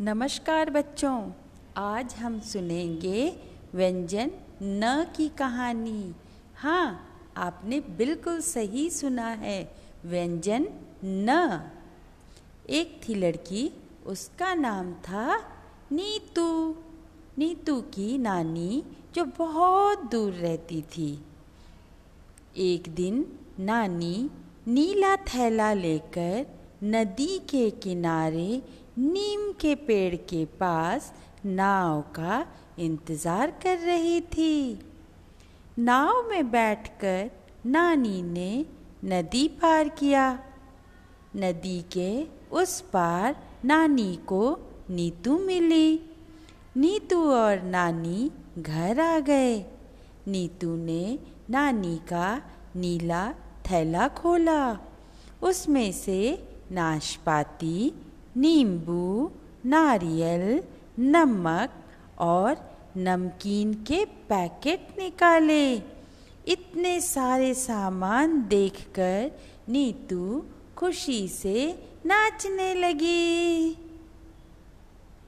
नमस्कार बच्चों, आज हम सुनेंगे व्यंजन न की कहानी। हाँ आपने बिल्कुल सही सुना है, व्यंजन न। एक थी लड़की, उसका नाम था नीतू। नीतू की नानी, जो बहुत दूर रहती थी। एक दिन नानी नीला थैला लेकर नदी के किनारे नीम के पेड़ के पास नाव का इंतज़ार कर रही थी। नाव में बैठकर नानी ने नदी पार किया। नदी के उस पार नानी को नीतू मिली। नीतू और नानी घर आ गए। नीतू ने नानी का नीला थैला खोला। उसमें से नाशपाती नींबू, नारियल, नमक और नमकीन के पैकेट निकाले। इतने सारे सामान देखकर नीतू खुशी से नाचने लगी।